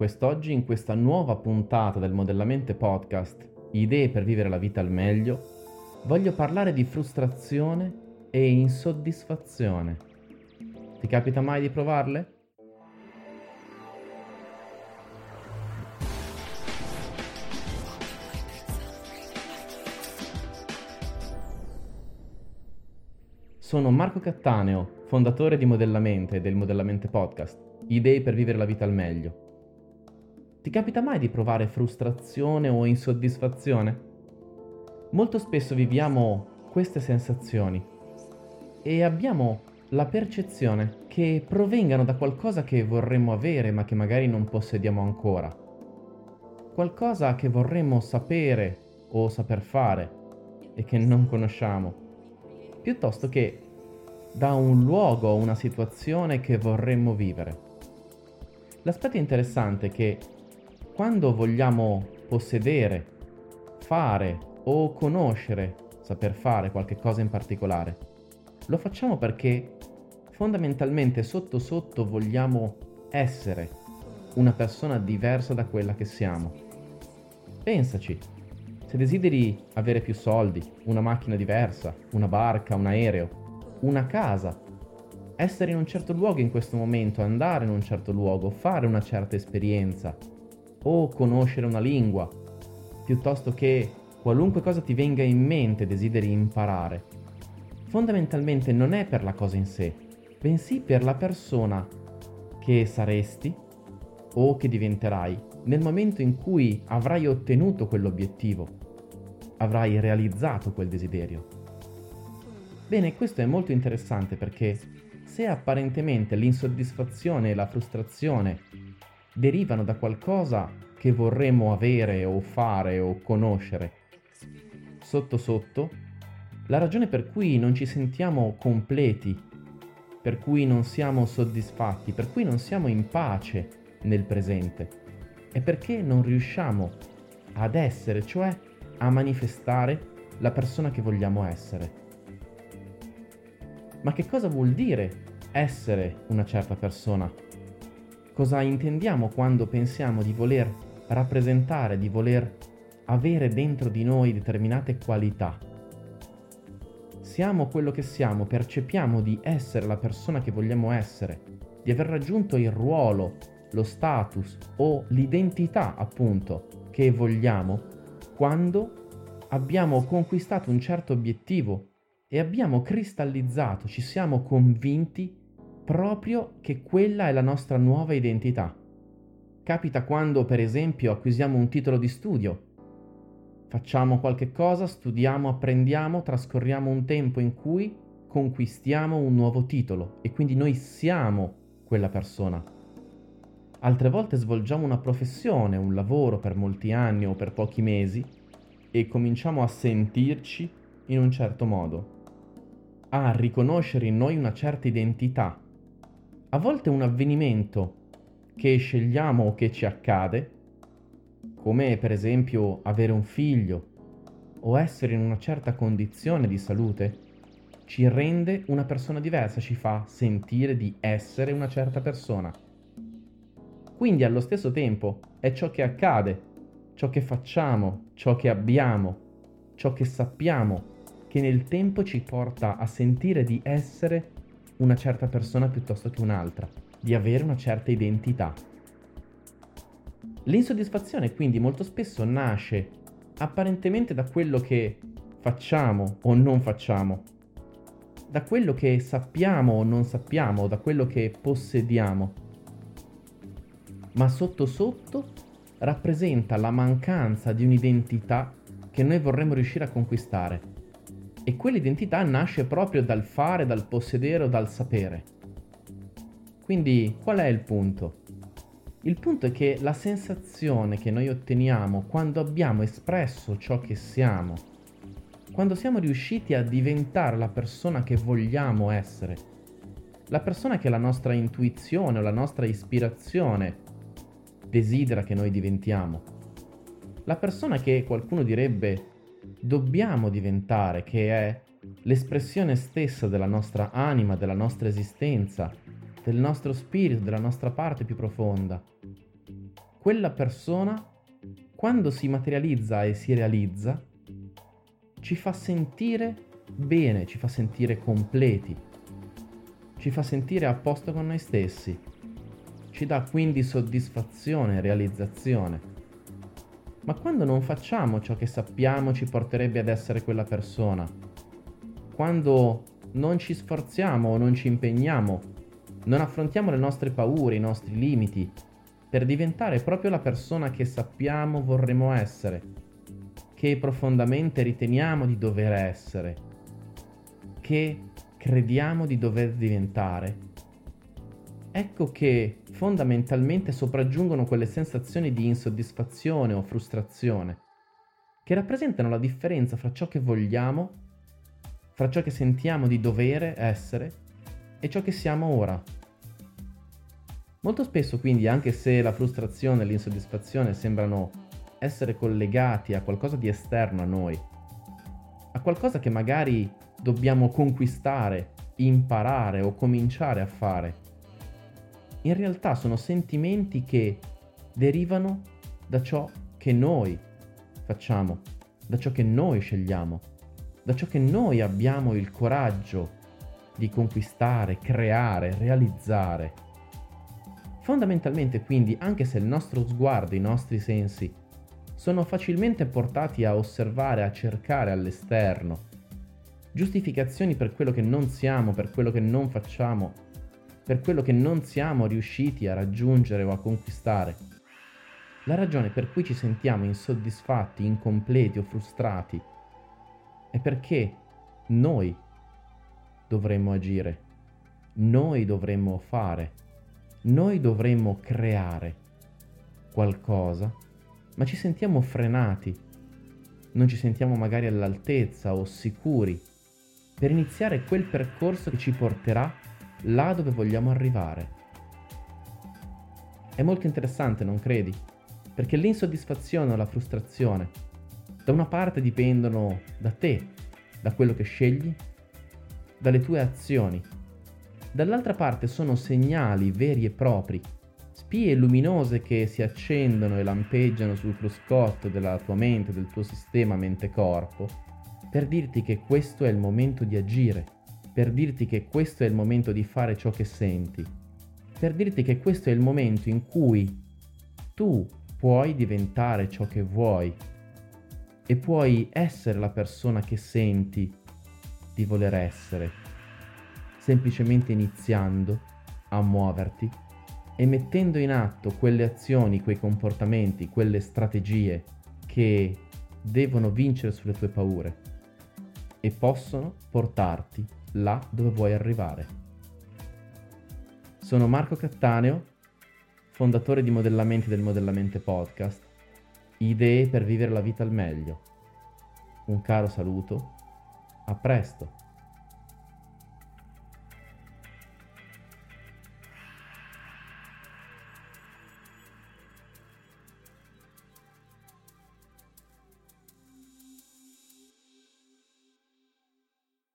Quest'oggi, in questa nuova puntata del Modellamente Podcast, Idee per vivere la vita al meglio, voglio parlare di frustrazione e insoddisfazione. Ti capita mai di provarle? Sono Marco Cattaneo, fondatore di Modellamente e del Modellamente Podcast, idee per vivere la vita al meglio. Ti capita mai di provare frustrazione o insoddisfazione? Molto spesso viviamo queste sensazioni e abbiamo la percezione che provengano da qualcosa che vorremmo avere ma che magari non possediamo ancora. Qualcosa che vorremmo sapere o saper fare e che non conosciamo piuttosto che da un luogo o una situazione che vorremmo vivere. L'aspetto interessante è che quando vogliamo possedere, fare o conoscere, saper fare qualche cosa in particolare, lo facciamo perché fondamentalmente sotto sotto vogliamo essere una persona diversa da quella che siamo. Pensaci, se desideri avere più soldi, una macchina diversa, una barca, un aereo, una casa, essere in un certo luogo in questo momento, andare in un certo luogo, fare una certa esperienza, o conoscere una lingua, piuttosto che qualunque cosa ti venga in mente desideri imparare, fondamentalmente non è per la cosa in sé, bensì per la persona che saresti o che diventerai nel momento in cui avrai ottenuto quell'obiettivo avrai realizzato quel desiderio. Bene, questo è molto interessante perché se apparentemente l'insoddisfazione e la frustrazione derivano da qualcosa che vorremmo avere o fare o conoscere, sotto sotto, la ragione per cui non ci sentiamo completi, per cui non siamo soddisfatti, per cui non siamo in pace nel presente, è perché non riusciamo ad essere, cioè a manifestare la persona che vogliamo essere. Ma che cosa vuol dire essere una certa persona? Cosa intendiamo quando pensiamo di voler rappresentare, di voler avere dentro di noi determinate qualità? Siamo quello che siamo, percepiamo di essere la persona che vogliamo essere, di aver raggiunto il ruolo, lo status o l'identità appunto che vogliamo quando abbiamo conquistato un certo obiettivo e abbiamo cristallizzato, ci siamo convinti proprio che quella è la nostra nuova identità. Capita quando, per esempio, acquisiamo un titolo di studio. Facciamo qualche cosa, studiamo, apprendiamo, trascorriamo un tempo in cui conquistiamo un nuovo titolo e quindi noi siamo quella persona. Altre volte svolgiamo una professione, un lavoro per molti anni o per pochi mesi e cominciamo a sentirci in un certo modo, a riconoscere in noi una certa identità. A volte un avvenimento che scegliamo o che ci accade, come per esempio avere un figlio o essere in una certa condizione di salute, ci rende una persona diversa, ci fa sentire di essere una certa persona. Quindi allo stesso tempo è ciò che accade, ciò che facciamo, ciò che abbiamo, ciò che sappiamo, che nel tempo ci porta a sentire di essere una certa persona piuttosto che un'altra, di avere una certa identità. L'insoddisfazione quindi molto spesso nasce apparentemente da quello che facciamo o non facciamo, da quello che sappiamo o non sappiamo, da quello che possediamo ma sotto sotto rappresenta la mancanza di un'identità che noi vorremmo riuscire a conquistare. E quell'identità nasce proprio dal fare, dal possedere o dal sapere. Quindi qual è il punto? Il punto è che la sensazione che noi otteniamo quando abbiamo espresso ciò che siamo, quando siamo riusciti a diventare la persona che vogliamo essere, la persona che la nostra intuizione o la nostra ispirazione desidera che noi diventiamo. La persona che qualcuno direbbe dobbiamo diventare, che è l'espressione stessa della nostra anima, della nostra esistenza, del nostro spirito, della nostra parte più profonda. quella persona, quando si materializza e si realizza, ci fa sentire bene, ci fa sentire completi, ci fa sentire a posto con noi stessi, ci dà quindi soddisfazione e realizzazione. Ma quando non facciamo ciò che sappiamo ci porterebbe ad essere quella persona, quando non ci sforziamo o non ci impegniamo, non affrontiamo le nostre paure, i nostri limiti, per diventare proprio la persona che sappiamo vorremmo essere, che profondamente riteniamo di dover essere, che crediamo di dover diventare, ecco che fondamentalmente sopraggiungono quelle sensazioni di insoddisfazione o frustrazione, che rappresentano la differenza fra ciò che vogliamo, fra ciò che sentiamo di dovere essere e ciò che siamo ora. Molto spesso quindi, anche se la frustrazione e l'insoddisfazione sembrano essere collegati a qualcosa di esterno a noi, a qualcosa che magari dobbiamo conquistare, imparare o cominciare a fare, in realtà sono sentimenti che derivano da ciò che noi facciamo, da ciò che noi scegliamo, da ciò che noi abbiamo il coraggio di conquistare, creare, realizzare. Fondamentalmente quindi, anche se il nostro sguardo, i nostri sensi sono facilmente portati a osservare, a cercare all'esterno giustificazioni per quello che non siamo, per quello che non facciamo, per quello che non siamo riusciti a raggiungere o a conquistare. La ragione per cui ci sentiamo insoddisfatti, incompleti o frustrati è perché noi dovremmo agire, noi dovremmo fare, noi dovremmo creare qualcosa, ma ci sentiamo frenati, non ci sentiamo magari all'altezza o sicuri per iniziare quel percorso che ci porterà là dove vogliamo arrivare. È molto interessante, non credi? Perché l'insoddisfazione o la frustrazione da una parte dipendono da te, da quello che scegli, dalle tue azioni. Dall'altra parte sono segnali veri e propri, spie luminose che si accendono e lampeggiano sul cruscotto della tua mente, del tuo sistema mente-corpo, per dirti che questo è il momento di agire per dirti che questo è il momento di fare ciò che senti, per dirti che questo è il momento in cui tu puoi diventare ciò che vuoi e puoi essere la persona che senti di voler essere, semplicemente iniziando a muoverti e mettendo in atto quelle azioni, quei comportamenti, quelle strategie che devono vincere sulle tue paure e possono portarti là dove vuoi arrivare. Sono Marco Cattaneo, fondatore di Modellamenti del Modellamente Podcast, idee per vivere la vita al meglio. Un caro saluto, a presto!